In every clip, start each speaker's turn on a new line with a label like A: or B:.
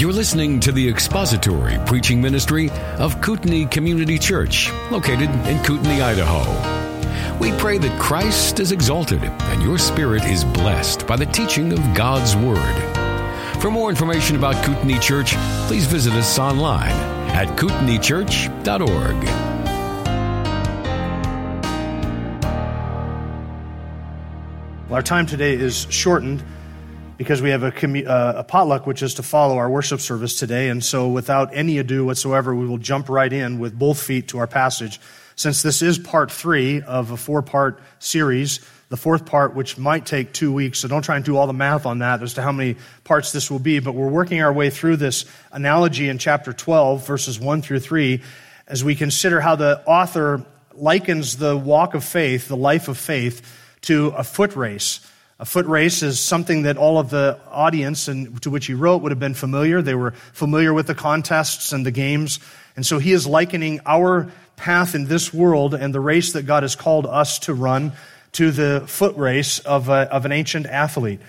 A: You're listening to the expository preaching ministry of Kootenai Community Church, located in Kootenai, Idaho. We pray that Christ is exalted and your spirit is blessed by the teaching of God's Word. For more information about Kootenai Church, please visit us online at kootenaichurch.org.
B: Well, our time today is shortened because we have a, commu- uh, a, potluck, which is to follow our worship service today. And so, without any ado whatsoever, we will jump right in with both feet to our passage. Since this is part three of a four part series, the fourth part, which might take two weeks, so don't try and do all the math on that as to how many parts this will be, but we're working our way through this analogy in chapter 12, verses 1 through 3, as we consider how the author likens the walk of faith, the life of faith, to a foot race. A foot race is something that all of the audience and to which he wrote would have been familiar. They were familiar with the contests and the games. And so he is likening our path in this world and the race that God has called us to run to the foot race of, a, of an ancient athlete.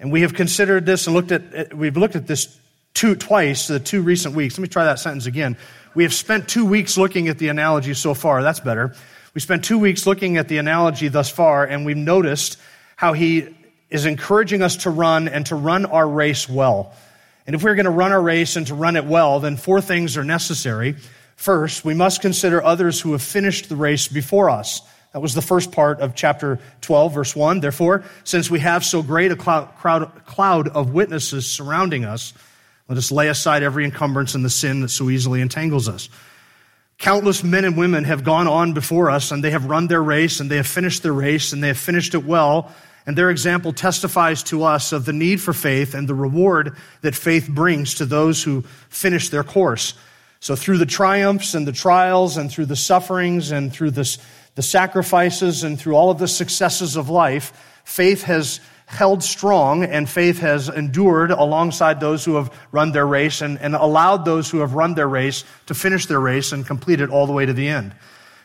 B: And we have considered this and looked at, we've looked at this two, twice, the two recent weeks. Let me try that sentence again. We have spent two weeks looking at the analogy so far. That's better. We spent two weeks looking at the analogy thus far, and we've noticed how he is encouraging us to run and to run our race well. And if we're going to run our race and to run it well, then four things are necessary. First, we must consider others who have finished the race before us. That was the first part of chapter 12, verse 1. Therefore, since we have so great a cloud, of witnesses surrounding us, let us lay aside every encumbrance and the sin that so easily entangles us. Countless men and women have gone on before us and they have run their race and they have finished their race and they have finished it well and their example testifies to us of the need for faith and the reward that faith brings to those who finish their course. So through the triumphs and the trials and through the sufferings and through this, the sacrifices and through all of the successes of life, faith has held strong and faith has endured alongside those who have run their race and, and allowed those who have run their race to finish their race and complete it all the way to the end.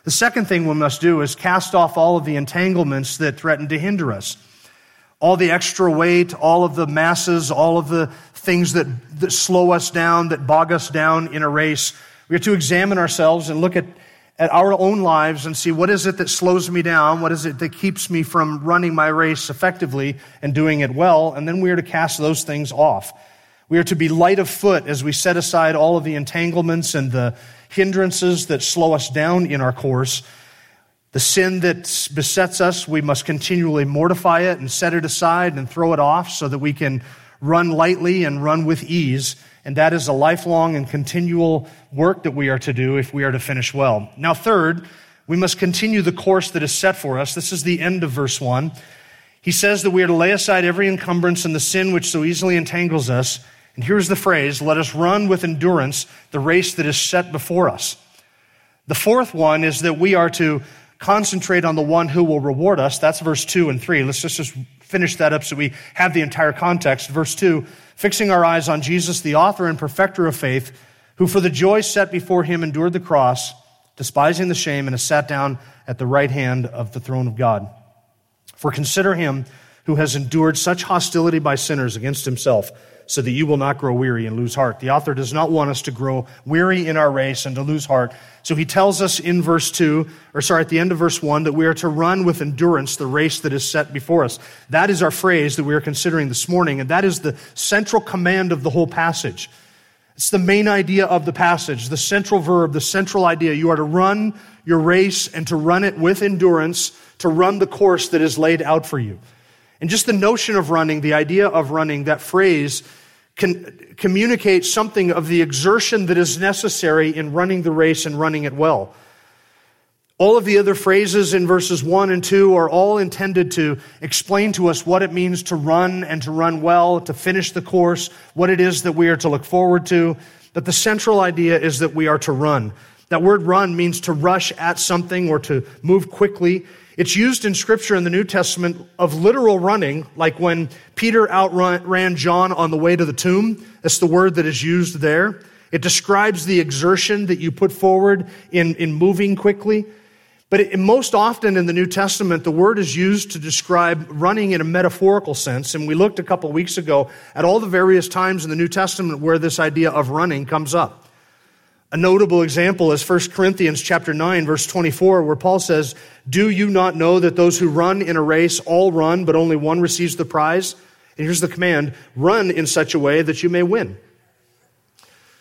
B: The second thing we must do is cast off all of the entanglements that threaten to hinder us all the extra weight, all of the masses, all of the things that, that slow us down, that bog us down in a race. We are to examine ourselves and look at, at our own lives and see what is it that slows me down? What is it that keeps me from running my race effectively and doing it well? And then we are to cast those things off. We are to be light of foot as we set aside all of the entanglements and the hindrances that slow us down in our course the sin that besets us, we must continually mortify it and set it aside and throw it off so that we can run lightly and run with ease. And that is a lifelong and continual work that we are to do if we are to finish well. Now, third, we must continue the course that is set for us. This is the end of verse 1. He says that we are to lay aside every encumbrance and the sin which so easily entangles us. And here's the phrase let us run with endurance the race that is set before us. The fourth one is that we are to concentrate on the one who will reward us. That's verse 2 and 3. Let's just, just finish that up so we have the entire context. Verse 2 fixing our eyes on Jesus, the author and perfecter of faith, who for the joy set before him endured the cross, despising the shame, and has sat down at the right hand of the throne of God. For consider him who has endured such hostility by sinners against himself so that you will not grow weary and lose heart. The author does not want us to grow weary in our race and to lose heart. So he tells us in verse 2, or sorry, at the end of verse 1, that we are to run with endurance the race that is set before us. That is our phrase that we are considering this morning, and that is the central command of the whole passage. It's the main idea of the passage, the central verb, the central idea. You are to run your race and to run it with endurance, to run the course that is laid out for you. And just the notion of running, the idea of running, that phrase can communicate something of the exertion that is necessary in running the race and running it well. All of the other phrases in verses 1 and 2 are all intended to explain to us what it means to run and to run well, to finish the course, what it is that we are to look forward to. But the central idea is that we are to run. That word run means to rush at something or to move quickly. It's used in scripture in the New Testament of literal running, like when Peter outran John on the way to the tomb. That's the word that is used there. It describes the exertion that you put forward in, in moving quickly. But it, most often in the New Testament, the word is used to describe running in a metaphorical sense. And we looked a couple weeks ago at all the various times in the New Testament where this idea of running comes up. A notable example is 1 Corinthians chapter 9 verse 24 where Paul says, "Do you not know that those who run in a race all run but only one receives the prize?" And here's the command, "Run in such a way that you may win."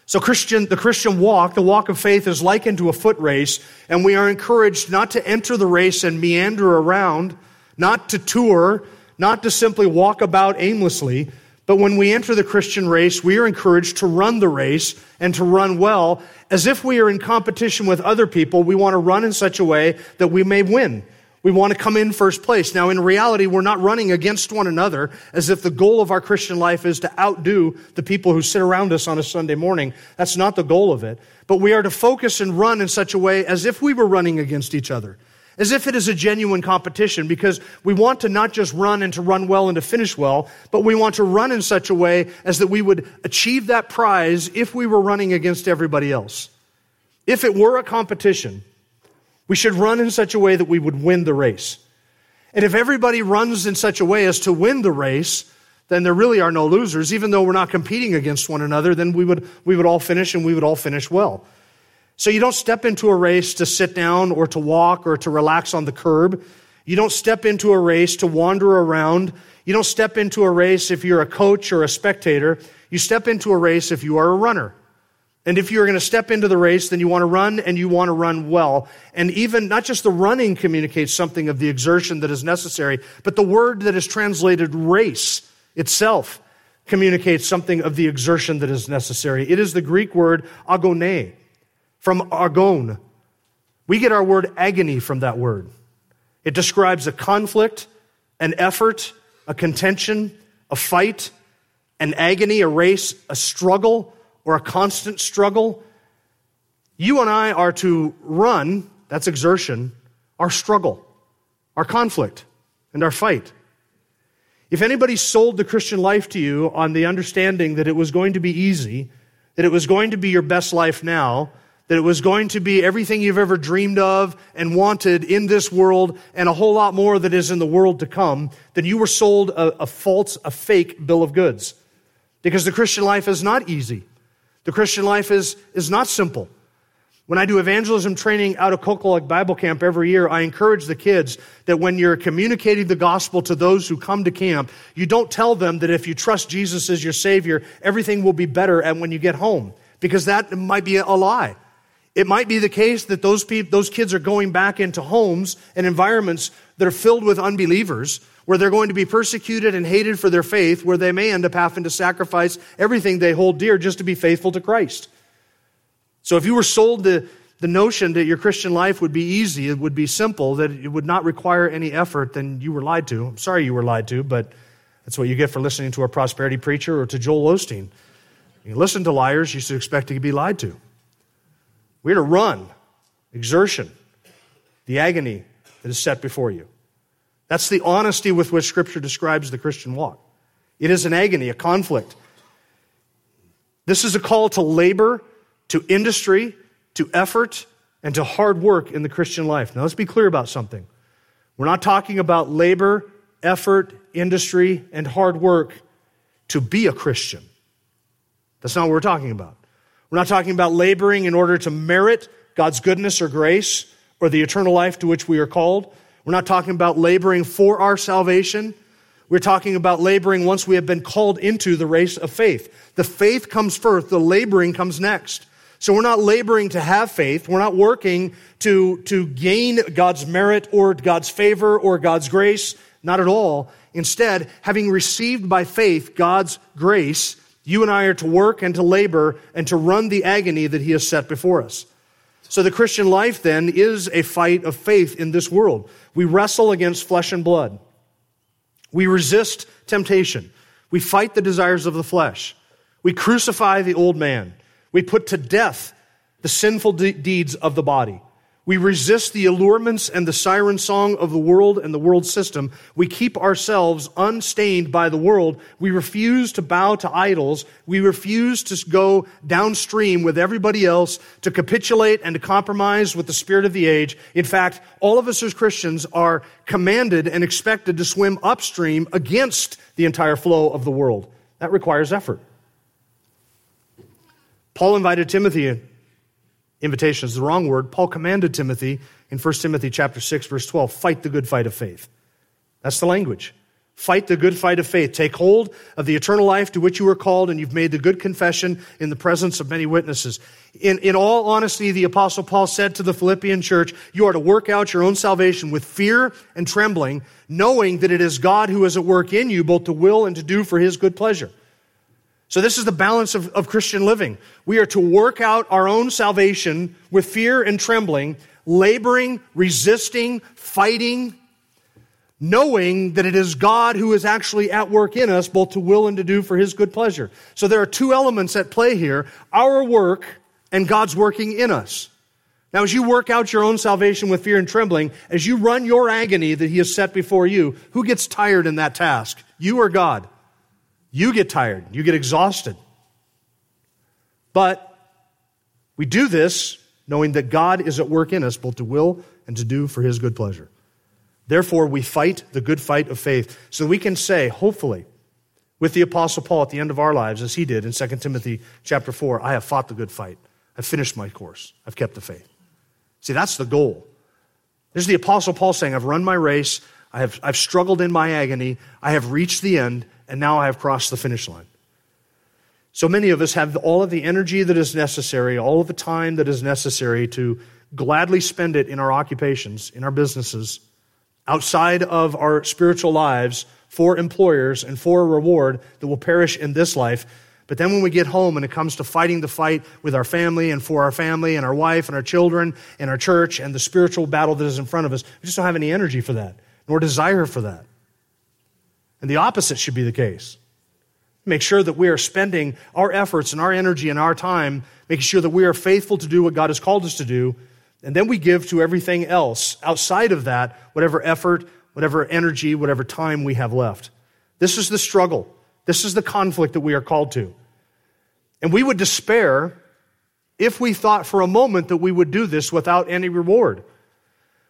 B: So Christian, the Christian walk, the walk of faith is likened to a foot race, and we are encouraged not to enter the race and meander around, not to tour, not to simply walk about aimlessly, but when we enter the Christian race, we are encouraged to run the race and to run well. As if we are in competition with other people, we want to run in such a way that we may win. We want to come in first place. Now, in reality, we're not running against one another as if the goal of our Christian life is to outdo the people who sit around us on a Sunday morning. That's not the goal of it. But we are to focus and run in such a way as if we were running against each other as if it is a genuine competition because we want to not just run and to run well and to finish well, but we want to run in such a way as that we would achieve that prize if we were running against everybody else. If it were a competition, we should run in such a way that we would win the race. And if everybody runs in such a way as to win the race, then there really are no losers. Even though we're not competing against one another, then we would, we would all finish and we would all finish well. So you don't step into a race to sit down or to walk or to relax on the curb. You don't step into a race to wander around. You don't step into a race if you're a coach or a spectator. You step into a race if you are a runner. And if you're going to step into the race, then you want to run and you want to run well. And even not just the running communicates something of the exertion that is necessary, but the word that is translated race itself communicates something of the exertion that is necessary. It is the Greek word agona from agon. We get our word agony from that word. It describes a conflict, an effort, a contention, a fight, an agony, a race, a struggle, or a constant struggle. You and I are to run, that's exertion, our struggle, our conflict, and our fight. If anybody sold the Christian life to you on the understanding that it was going to be easy, that it was going to be your best life now, that it was going to be everything you've ever dreamed of and wanted in this world and a whole lot more that is in the world to come, then you were sold a, a false, a fake bill of goods. Because the Christian life is not easy. The Christian life is, is not simple. When I do evangelism training out of Kokolak Bible Camp every year, I encourage the kids that when you're communicating the gospel to those who come to camp, you don't tell them that if you trust Jesus as your Savior, everything will be better and when you get home. Because that might be a lie. It might be the case that those, those kids are going back into homes and environments that are filled with unbelievers, where they're going to be persecuted and hated for their faith, where they may end up having to sacrifice everything they hold dear just to be faithful to Christ. So if you were sold the, the notion that your Christian life would be easy, it would be simple, that it would not require any effort, then you were lied to. I'm sorry you were lied to, but that's what you get for listening to a prosperity preacher or to Joel Osteen. You listen to liars, you should expect to be lied to. We're to run, exertion, the agony that is set before you. That's the honesty with which Scripture describes the Christian walk. It is an agony, a conflict. This is a call to labor, to industry, to effort, and to hard work in the Christian life. Now, let's be clear about something. We're not talking about labor, effort, industry, and hard work to be a Christian. That's not what we're talking about. We're not talking about laboring in order to merit God's goodness or grace or the eternal life to which we are called. We're not talking about laboring for our salvation. We're talking about laboring once we have been called into the race of faith. The faith comes first, the laboring comes next. So we're not laboring to have faith. We're not working to, to gain God's merit or God's favor or God's grace. Not at all. Instead, having received by faith God's grace, you and I are to work and to labor and to run the agony that He has set before us. So the Christian life then is a fight of faith in this world. We wrestle against flesh and blood. We resist temptation. We fight the desires of the flesh. We crucify the old man. We put to death the sinful de- deeds of the body. We resist the allurements and the siren song of the world and the world system. We keep ourselves unstained by the world. We refuse to bow to idols. We refuse to go downstream with everybody else, to capitulate and to compromise with the spirit of the age. In fact, all of us as Christians are commanded and expected to swim upstream against the entire flow of the world. That requires effort. Paul invited Timothy invitation is the wrong word. Paul commanded Timothy in 1 Timothy chapter 6 verse 12, fight the good fight of faith. That's the language. Fight the good fight of faith. Take hold of the eternal life to which you were called, and you've made the good confession in the presence of many witnesses. In, in all honesty, the apostle Paul said to the Philippian church, you are to work out your own salvation with fear and trembling, knowing that it is God who is at work in you, both to will and to do for his good pleasure. So, this is the balance of, of Christian living. We are to work out our own salvation with fear and trembling, laboring, resisting, fighting, knowing that it is God who is actually at work in us, both to will and to do for His good pleasure. So, there are two elements at play here our work and God's working in us. Now, as you work out your own salvation with fear and trembling, as you run your agony that He has set before you, who gets tired in that task? You or God? You get tired, you get exhausted. But we do this knowing that God is at work in us both to will and to do for his good pleasure. Therefore, we fight the good fight of faith so we can say, hopefully, with the apostle Paul at the end of our lives as he did in 2 Timothy chapter 4, I have fought the good fight. I've finished my course. I've kept the faith. See, that's the goal. There's the apostle Paul saying, I've run my race. I have, I've struggled in my agony. I have reached the end and now I have crossed the finish line. So many of us have all of the energy that is necessary, all of the time that is necessary to gladly spend it in our occupations, in our businesses, outside of our spiritual lives for employers and for a reward that will perish in this life. But then when we get home and it comes to fighting the fight with our family and for our family and our wife and our children and our church and the spiritual battle that is in front of us, we just don't have any energy for that, nor desire for that. And the opposite should be the case. Make sure that we are spending our efforts and our energy and our time making sure that we are faithful to do what God has called us to do. And then we give to everything else outside of that, whatever effort, whatever energy, whatever time we have left. This is the struggle. This is the conflict that we are called to. And we would despair if we thought for a moment that we would do this without any reward.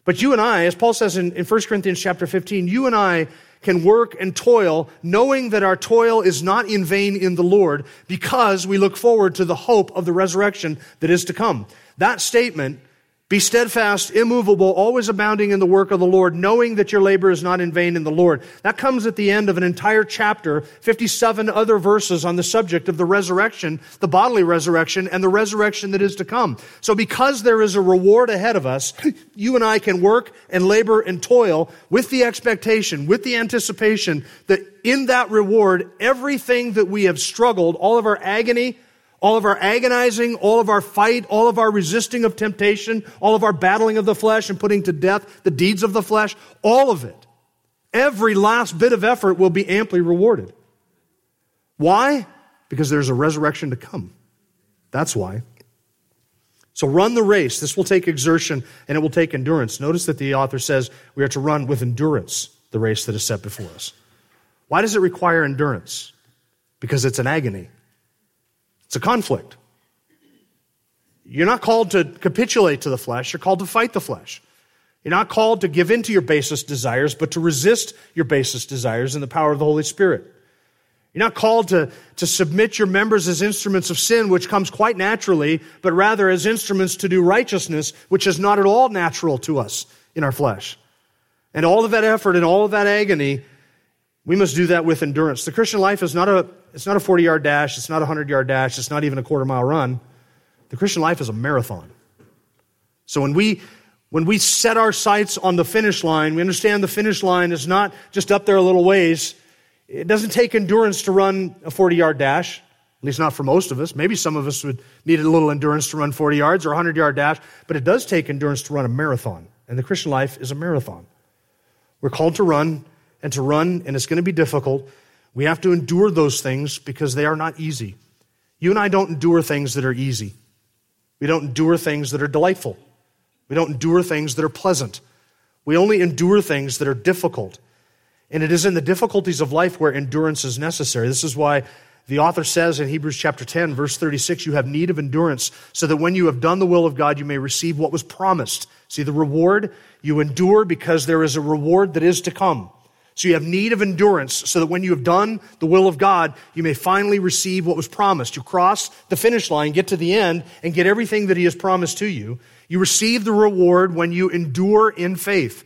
B: But you and I, as Paul says in, in 1 Corinthians chapter 15, you and I can work and toil, knowing that our toil is not in vain in the Lord, because we look forward to the hope of the resurrection that is to come. That statement be steadfast, immovable, always abounding in the work of the Lord, knowing that your labor is not in vain in the Lord. That comes at the end of an entire chapter, 57 other verses on the subject of the resurrection, the bodily resurrection, and the resurrection that is to come. So because there is a reward ahead of us, you and I can work and labor and toil with the expectation, with the anticipation that in that reward, everything that we have struggled, all of our agony, all of our agonizing, all of our fight, all of our resisting of temptation, all of our battling of the flesh and putting to death the deeds of the flesh, all of it, every last bit of effort will be amply rewarded. Why? Because there's a resurrection to come. That's why. So run the race. This will take exertion and it will take endurance. Notice that the author says we are to run with endurance the race that is set before us. Why does it require endurance? Because it's an agony. It's a conflict. You're not called to capitulate to the flesh, you're called to fight the flesh. You're not called to give in to your basest desires, but to resist your basest desires in the power of the Holy Spirit. You're not called to, to submit your members as instruments of sin, which comes quite naturally, but rather as instruments to do righteousness, which is not at all natural to us in our flesh. And all of that effort and all of that agony, we must do that with endurance. The Christian life is not a it's not a 40 yard dash, it's not a 100 yard dash, it's not even a quarter mile run. The Christian life is a marathon. So when we when we set our sights on the finish line, we understand the finish line is not just up there a little ways. It doesn't take endurance to run a 40 yard dash, at least not for most of us. Maybe some of us would need a little endurance to run 40 yards or a 100 yard dash, but it does take endurance to run a marathon. And the Christian life is a marathon. We're called to run and to run, and it's going to be difficult. We have to endure those things because they are not easy. You and I don't endure things that are easy. We don't endure things that are delightful. We don't endure things that are pleasant. We only endure things that are difficult. And it is in the difficulties of life where endurance is necessary. This is why the author says in Hebrews chapter 10, verse 36, you have need of endurance so that when you have done the will of God, you may receive what was promised. See the reward? You endure because there is a reward that is to come. So you have need of endurance so that when you have done the will of God, you may finally receive what was promised. You cross the finish line, get to the end, and get everything that He has promised to you. You receive the reward when you endure in faith.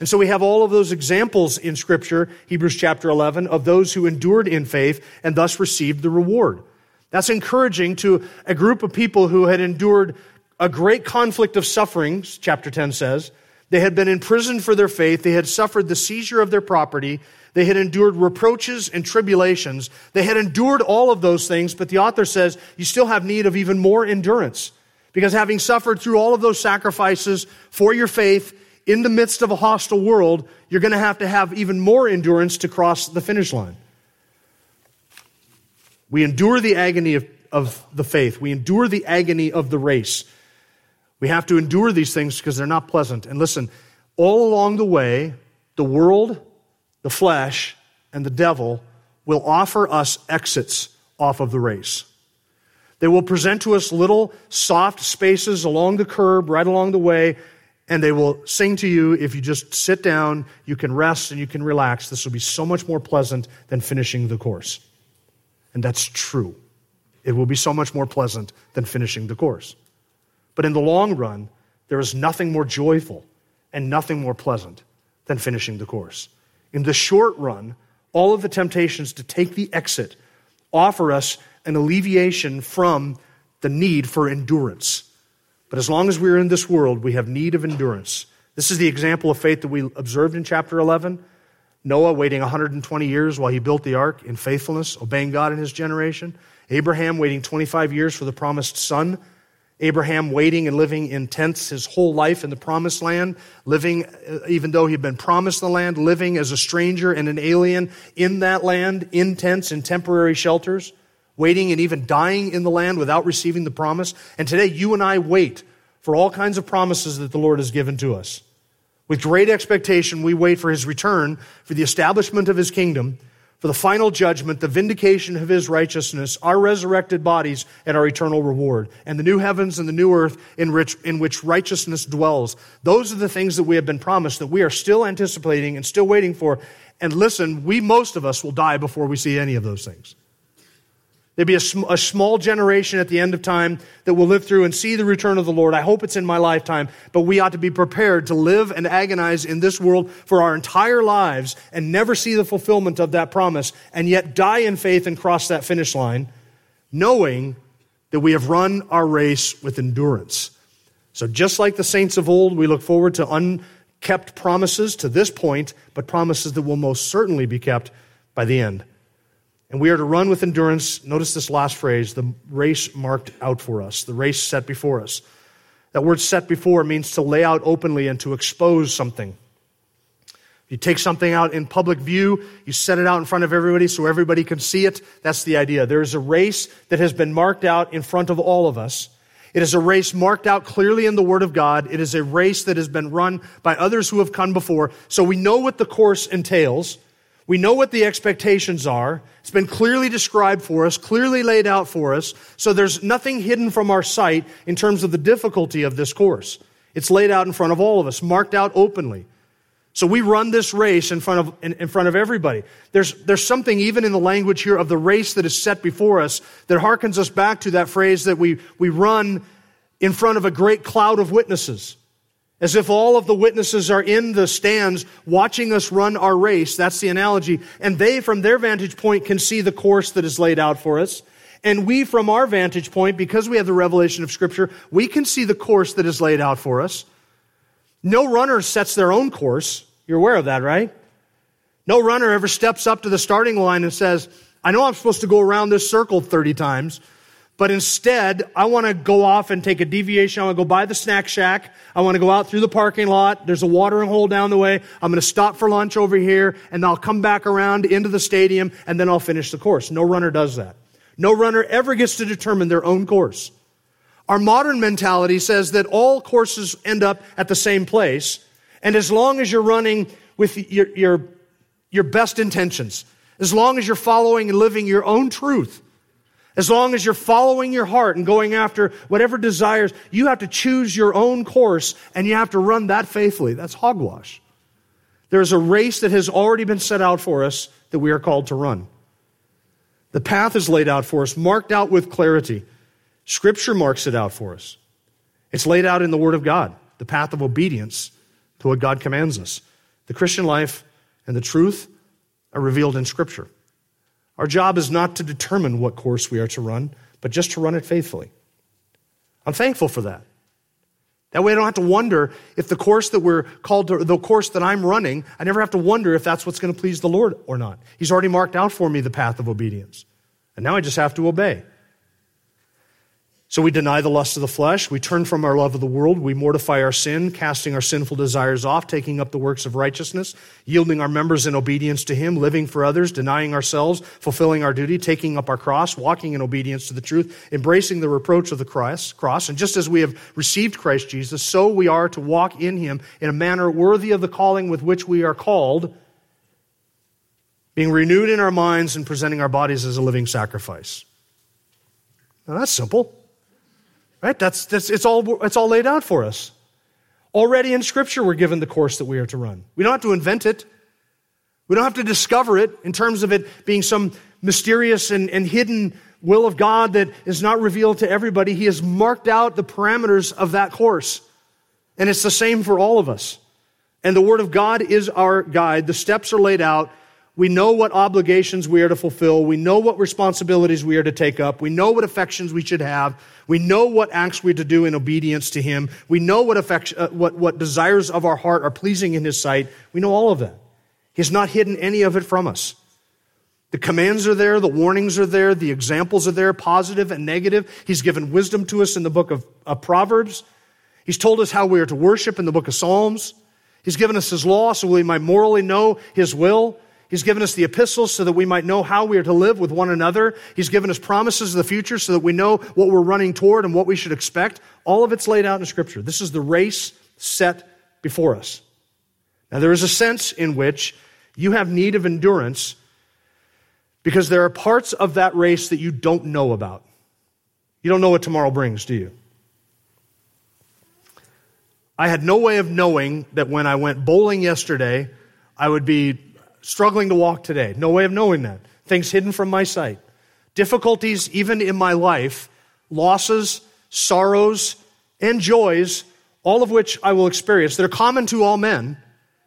B: And so we have all of those examples in Scripture, Hebrews chapter 11, of those who endured in faith and thus received the reward. That's encouraging to a group of people who had endured a great conflict of sufferings, chapter 10 says, they had been imprisoned for their faith. They had suffered the seizure of their property. They had endured reproaches and tribulations. They had endured all of those things, but the author says you still have need of even more endurance. Because having suffered through all of those sacrifices for your faith in the midst of a hostile world, you're going to have to have even more endurance to cross the finish line. We endure the agony of, of the faith. We endure the agony of the race. We have to endure these things because they're not pleasant. And listen, all along the way, the world, the flesh, and the devil will offer us exits off of the race. They will present to us little soft spaces along the curb, right along the way, and they will sing to you if you just sit down, you can rest and you can relax. This will be so much more pleasant than finishing the course. And that's true. It will be so much more pleasant than finishing the course. But in the long run, there is nothing more joyful and nothing more pleasant than finishing the course. In the short run, all of the temptations to take the exit offer us an alleviation from the need for endurance. But as long as we're in this world, we have need of endurance. This is the example of faith that we observed in chapter 11. Noah waiting 120 years while he built the ark in faithfulness, obeying God in his generation. Abraham waiting 25 years for the promised son Abraham waiting and living in tents his whole life in the promised land, living, uh, even though he'd been promised the land, living as a stranger and an alien in that land, in tents, in temporary shelters, waiting and even dying in the land without receiving the promise. And today you and I wait for all kinds of promises that the Lord has given to us. With great expectation, we wait for his return, for the establishment of his kingdom, for the final judgment, the vindication of his righteousness, our resurrected bodies, and our eternal reward, and the new heavens and the new earth in which, in which righteousness dwells. Those are the things that we have been promised that we are still anticipating and still waiting for. And listen, we, most of us, will die before we see any of those things. There'll be a, sm- a, small generation at the end of time that will live through and see the return of the Lord. I hope it's in my lifetime, but we ought to be prepared to live and agonize in this world for our entire lives and never see the fulfillment of that promise, and yet die in faith and cross that finish line, knowing that we have run our race with endurance. So, just like the saints of old, we look forward to unkept promises to this point, but promises that will most certainly be kept by the end. And we are to run with endurance. Notice this last phrase the race marked out for us, the race set before us. That word set before means to lay out openly and to expose something. You take something out in public view, you set it out in front of everybody so everybody can see it. That's the idea. There is a race that has been marked out in front of all of us. It is a race marked out clearly in the Word of God. It is a race that has been run by others who have come before. So we know what the course entails. We know what the expectations are. It's been clearly described for us, clearly laid out for us. So there's nothing hidden from our sight in terms of the difficulty of this course. It's laid out in front of all of us, marked out openly. So we run this race in front of, in, in, front of everybody. There's, there's something even in the language here of the race that is set before us that harkens us back to that phrase that we, we run in front of a great cloud of witnesses as if all of the witnesses are in the stands watching us run our race. That's the analogy. And they, from their vantage point, can see the course that is laid out for us. And we, from our vantage point, because we have the revelation of Scripture, we can see the course that is laid out for us. No runner sets their own course. You're aware of that, right? No runner ever steps up to the starting line and says, I know I'm supposed to go around this circle 30 times. But instead, I want to go off and take a deviation. I want to go by the snack shack. I want to go out through the parking lot. There's a watering hole down the way. I'm going to stop for lunch over here and I'll come back around into the stadium and then I'll finish the course. No runner does that. No runner ever gets to determine their own course. Our modern mentality says that all courses end up at the same place. And as long as you're running with your, your, your best intentions, as long as you're following and living your own truth, as long as you're following your heart and going after whatever desires, you have to choose your own course and you have to run that faithfully. That's hogwash. There's a race that has already been set out for us that we are called to run. The path is laid out for us, marked out with clarity. Scripture marks it out for us. It's laid out in the Word of God, the path of obedience to what God commands us. The Christian life and the truth are revealed in Scripture. Our job is not to determine what course we are to run, but just to run it faithfully. I'm thankful for that. That way I don't have to wonder if the course that we're called to, the course that I'm running, I never have to wonder if that's what's going to please the Lord or not. He's already marked out for me the path of obedience. And now I just have to obey. So we deny the lust of the flesh. We turn from our love of the world. We mortify our sin, casting our sinful desires off, taking up the works of righteousness, yielding our members in obedience to Him, living for others, denying ourselves, fulfilling our duty, taking up our cross, walking in obedience to the truth, embracing the reproach of the cross. And just as we have received Christ Jesus, so we are to walk in Him in a manner worthy of the calling with which we are called, being renewed in our minds and presenting our bodies as a living sacrifice. Now that's simple. Right? That's, that's, it's, all, it's all laid out for us. Already in Scripture, we're given the course that we are to run. We don't have to invent it. We don't have to discover it in terms of it being some mysterious and, and hidden will of God that is not revealed to everybody. He has marked out the parameters of that course. And it's the same for all of us. And the Word of God is our guide. The steps are laid out. We know what obligations we are to fulfill. We know what responsibilities we are to take up. We know what affections we should have. We know what acts we're to do in obedience to Him. We know what, affection, uh, what, what desires of our heart are pleasing in His sight. We know all of that. He's not hidden any of it from us. The commands are there, the warnings are there, the examples are there, positive and negative. He's given wisdom to us in the book of, of Proverbs. He's told us how we are to worship in the book of Psalms. He's given us His law so we might morally know His will. He's given us the epistles so that we might know how we are to live with one another. He's given us promises of the future so that we know what we're running toward and what we should expect. All of it's laid out in Scripture. This is the race set before us. Now, there is a sense in which you have need of endurance because there are parts of that race that you don't know about. You don't know what tomorrow brings, do you? I had no way of knowing that when I went bowling yesterday, I would be struggling to walk today. No way of knowing that. Things hidden from my sight. Difficulties, even in my life, losses, sorrows, and joys, all of which I will experience. They're common to all men.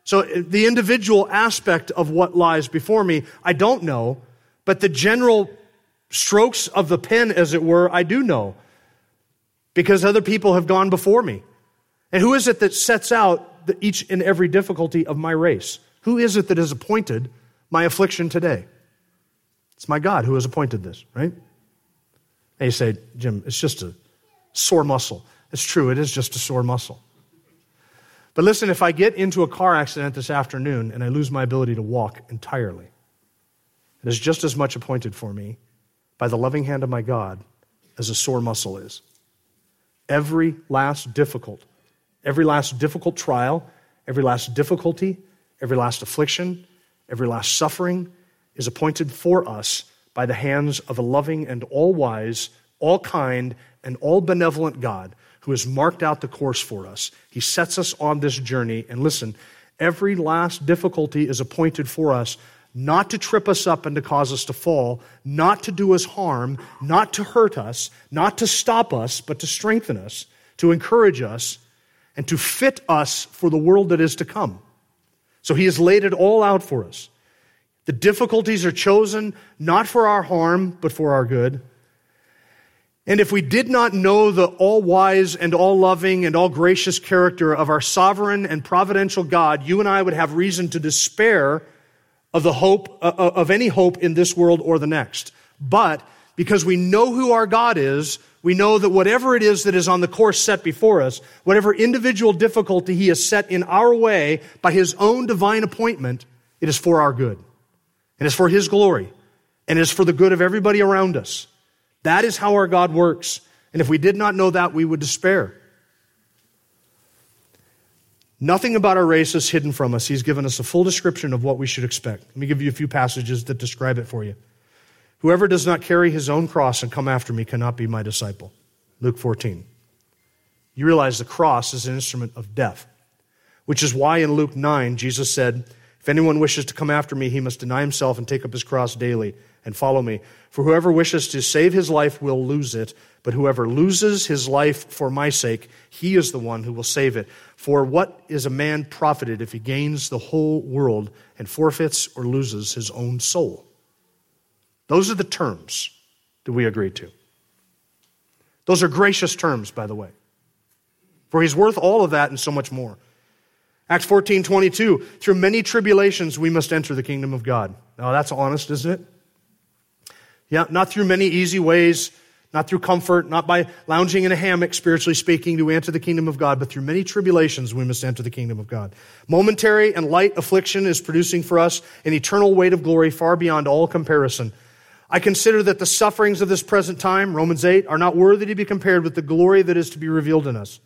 B: So uh, the individual aspect of what lies before me, I don't know, but the general strokes of the pen, as it were, I do know because other people have gone before me. And who is it that sets out each and every difficulty of my race? Who is it that has appointed my affliction today? It's my God who has appointed this, right? And you say, Jim, it's just a sore muscle. It's true, it is just a sore muscle. But listen, if I get into a car accident this afternoon and I lose my ability to walk entirely, it is just as much appointed for me by the loving hand of my God as a sore muscle is. Every last difficult, every last difficult trial, every last difficulty, Every last affliction, every last suffering is appointed for us by the hands of a loving and all wise, all kind, and all benevolent God who has marked out the course for us. He sets us on this journey. And listen, every last difficulty is appointed for us not to trip us up and to cause us to fall, not to do us harm, not to hurt us, not to stop us, but to strengthen us, to encourage us, and to fit us for the world that is to come. So he has laid it all out for us. The difficulties are chosen not for our harm, but for our good. And if we did not know the all wise and all loving and all gracious character of our sovereign and providential God, you and I would have reason to despair of the hope, uh, uh, of any hope in this world or the next. But because we know who our God is, we know that whatever it is that is on the course set before us, whatever individual difficulty He has set in our way by His own divine appointment, it is for our good. And It is for His glory. And it is for the good of everybody around us. That is how our God works. And if we did not know that, we would despair. Nothing about our race is hidden from us. He's given us a full description of what we should expect. Let me give you a few passages that describe it for you. Whoever does not carry his own cross and come after me cannot be my disciple. Luke 14. You realize the cross is an instrument of death, which is why in Luke 9, Jesus said, If anyone wishes to come after me, he must deny himself and take up his cross daily and follow me. For whoever wishes to save his life will lose it, but whoever loses his life for my sake, he is the one who will save it. For what is a man profited if he gains the whole world and forfeits or loses his own soul? Those are the terms that we agreed to. Those are gracious terms, by the way. For he's worth all of that and so much more. Acts 14 22, through many tribulations we must enter the kingdom of God. Now that's honest, isn't it? Yeah, not through many easy ways, not through comfort, not by lounging in a hammock, spiritually speaking, do we enter the kingdom of God, but through many tribulations we must enter the kingdom of God. Momentary and light affliction is producing for us an eternal weight of glory far beyond all comparison. I consider that the sufferings of this present time, Romans 8, are not worthy to be compared with the glory that is to be revealed in us.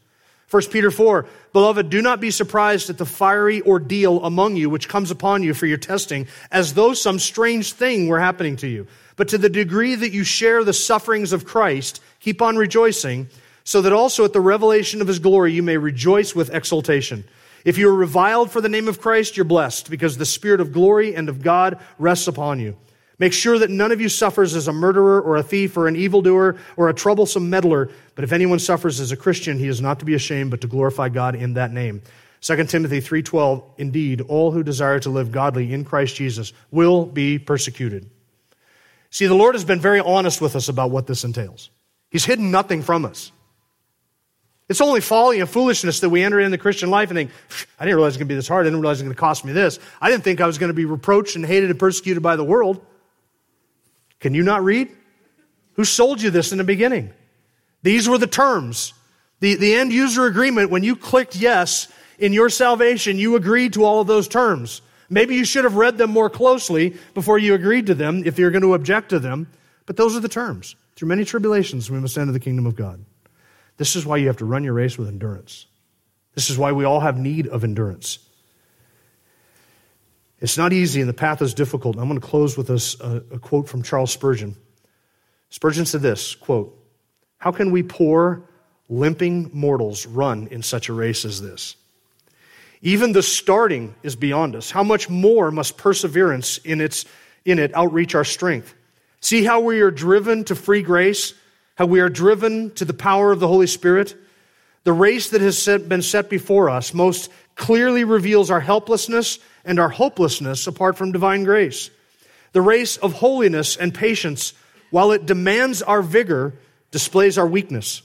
B: 1 Peter 4, Beloved, do not be surprised at the fiery ordeal among you which comes upon you for your testing, as though some strange thing were happening to you. But to the degree that you share the sufferings of Christ, keep on rejoicing, so that also at the revelation of his glory you may rejoice with exultation. If you are reviled for the name of Christ, you're blessed, because the Spirit of glory and of God rests upon you. Make sure that none of you suffers as a murderer or a thief or an evildoer or a troublesome meddler. But if anyone suffers as a Christian, he is not to be ashamed, but to glorify God in that name. 2 Timothy 3:12 Indeed, all who desire to live godly in Christ Jesus will be persecuted. See, the Lord has been very honest with us about what this entails. He's hidden nothing from us. It's only folly and foolishness that we enter into the Christian life and think, I didn't realize it was going to be this hard. I didn't realize it was going to cost me this. I didn't think I was going to be reproached and hated and persecuted by the world. Can you not read? Who sold you this in the beginning? These were the terms. The, the end user agreement, when you clicked yes in your salvation, you agreed to all of those terms. Maybe you should have read them more closely before you agreed to them if you're going to object to them. But those are the terms. Through many tribulations, we must enter the kingdom of God. This is why you have to run your race with endurance. This is why we all have need of endurance. It's not easy and the path is difficult. I'm going to close with a, a quote from Charles Spurgeon. Spurgeon said this quote, How can we poor, limping mortals run in such a race as this? Even the starting is beyond us. How much more must perseverance in, its, in it outreach our strength? See how we are driven to free grace, how we are driven to the power of the Holy Spirit. The race that has been set before us most clearly reveals our helplessness and our hopelessness apart from divine grace. The race of holiness and patience, while it demands our vigor, displays our weakness.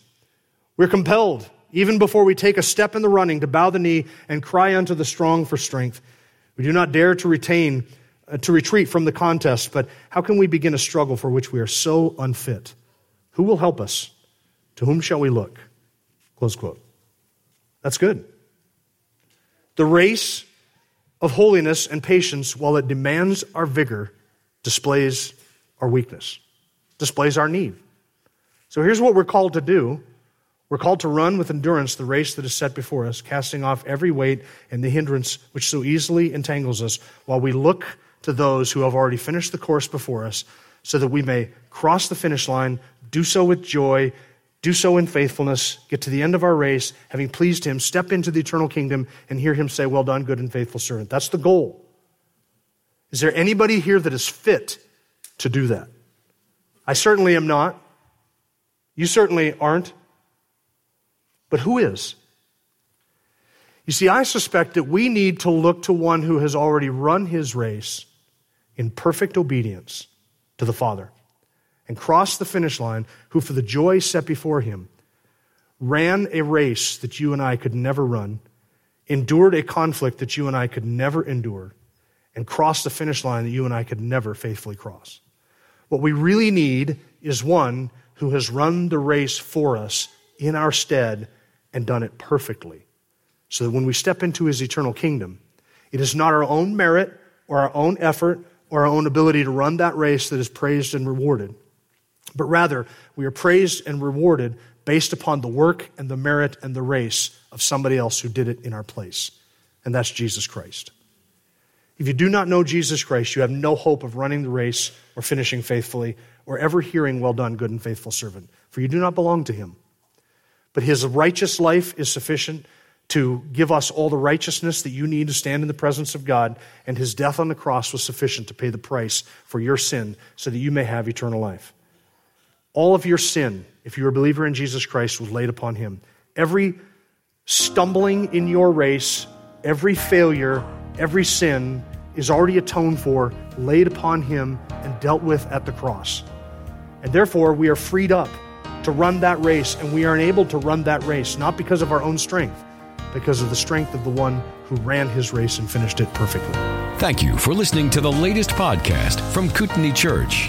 B: We're compelled, even before we take a step in the running, to bow the knee and cry unto the strong for strength. We do not dare to retain, uh, to retreat from the contest, but how can we begin a struggle for which we are so unfit? Who will help us? To whom shall we look? Close quote. That's good. The race of holiness and patience, while it demands our vigor, displays our weakness, displays our need. So here's what we're called to do. We're called to run with endurance the race that is set before us, casting off every weight and the hindrance which so easily entangles us, while we look to those who have already finished the course before us, so that we may cross the finish line, do so with joy, do so in faithfulness, get to the end of our race, having pleased him, step into the eternal kingdom, and hear him say, Well done, good and faithful servant. That's the goal. Is there anybody here that is fit to do that? I certainly am not. You certainly aren't. But who is? You see, I suspect that we need to look to one who has already run his race in perfect obedience to the Father and crossed the finish line, who for the joy set before him ran a race that you and I could never run, endured a conflict that you and I could never endure, and crossed the finish line that you and I could never faithfully cross. What we really need is one who has run the race for us in our stead and done it perfectly. So that when we step into his eternal kingdom, it is not our own merit or our own effort or our own ability to run that race that is praised and rewarded but rather we are praised and rewarded based upon the work and the merit and the race of somebody else who did it in our place, and that's Jesus Christ. If you do not know Jesus Christ, you have no hope of running the race or finishing faithfully or ever hearing, Well done, good and faithful servant, for you do not belong to him. But his righteous life is sufficient to give us all the righteousness that you need to stand in the presence of God, and his death on the cross was sufficient to pay the price for your sin so that you may have eternal life. All of your sin, if you're a believer in Jesus Christ, was laid upon him. Every stumbling in your race, every failure, every sin is already atoned for, laid upon him, and dealt with at the cross. And therefore, we are freed up to run that race, and we are enabled to run that race, not because of our own strength, because of the strength of the one who ran his race and finished it perfectly.
A: Thank you for listening to the latest podcast from Kootenai Church.